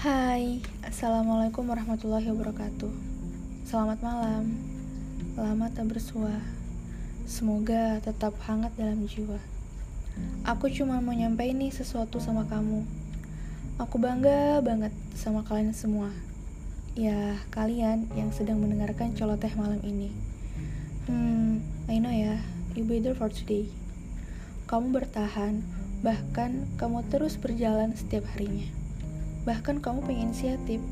Assalamualaikum warahmatullahi wabarakatuh. Selamat malam. Lama tak bersua. Semoga tetap hangat dalam jiwa. Aku cuma mau nyampein nih sesuatu sama kamu. Aku bangga banget sama kalian semua. Ya, kalian yang sedang mendengarkan coloteh malam ini. Hmm, I know ya, you better for today. Kamu bertahan, bahkan kamu terus berjalan setiap harinya. Bahkan kamu inisiatif,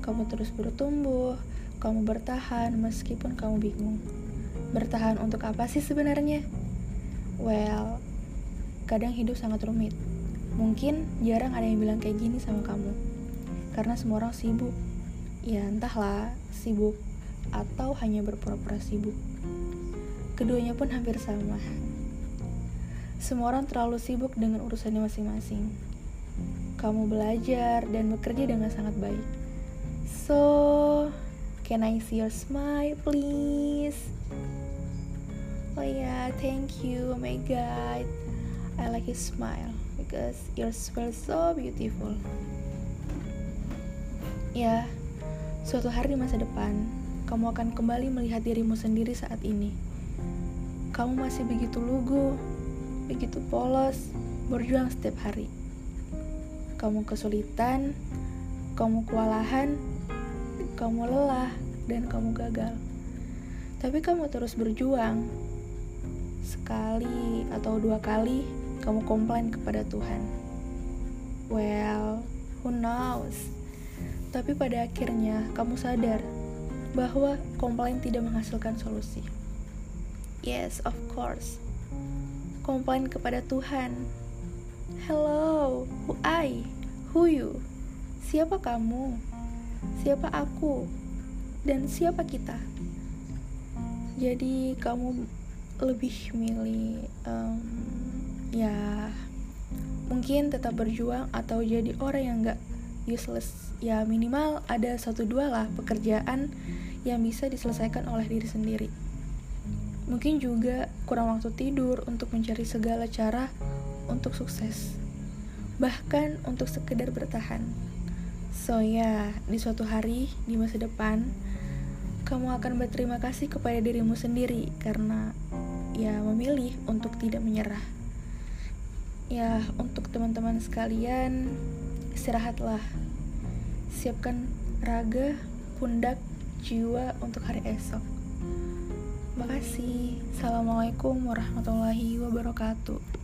kamu terus bertumbuh, kamu bertahan meskipun kamu bingung. Bertahan untuk apa sih sebenarnya? Well, kadang hidup sangat rumit. Mungkin jarang ada yang bilang kayak gini sama kamu. Karena semua orang sibuk. Ya entahlah, sibuk atau hanya berpura-pura sibuk. Keduanya pun hampir sama. Semua orang terlalu sibuk dengan urusannya masing-masing. Kamu belajar dan bekerja dengan sangat baik. So, Can I see your smile, please? Oh yeah, thank you. Oh my god, I like your smile because your smile so beautiful. Ya, suatu hari masa depan, kamu akan kembali melihat dirimu sendiri saat ini. Kamu masih begitu lugu, begitu polos, berjuang setiap hari. Kamu kesulitan, kamu kewalahan, kamu lelah dan kamu gagal. Tapi kamu terus berjuang. Sekali atau dua kali kamu komplain kepada Tuhan. Well, who knows? Tapi pada akhirnya kamu sadar bahwa komplain tidak menghasilkan solusi. Yes, of course. Komplain kepada Tuhan. Hello, who I? Who you? Siapa kamu? siapa aku dan siapa kita. Jadi kamu lebih milih um, ya mungkin tetap berjuang atau jadi orang yang gak useless ya minimal ada satu dua lah pekerjaan yang bisa diselesaikan oleh diri sendiri mungkin juga kurang waktu tidur untuk mencari segala cara untuk sukses bahkan untuk sekedar bertahan So ya, yeah, di suatu hari di masa depan kamu akan berterima kasih kepada dirimu sendiri karena ya memilih untuk tidak menyerah. Ya, untuk teman-teman sekalian, istirahatlah. Siapkan raga, pundak, jiwa untuk hari esok. Makasih. Assalamualaikum warahmatullahi wabarakatuh.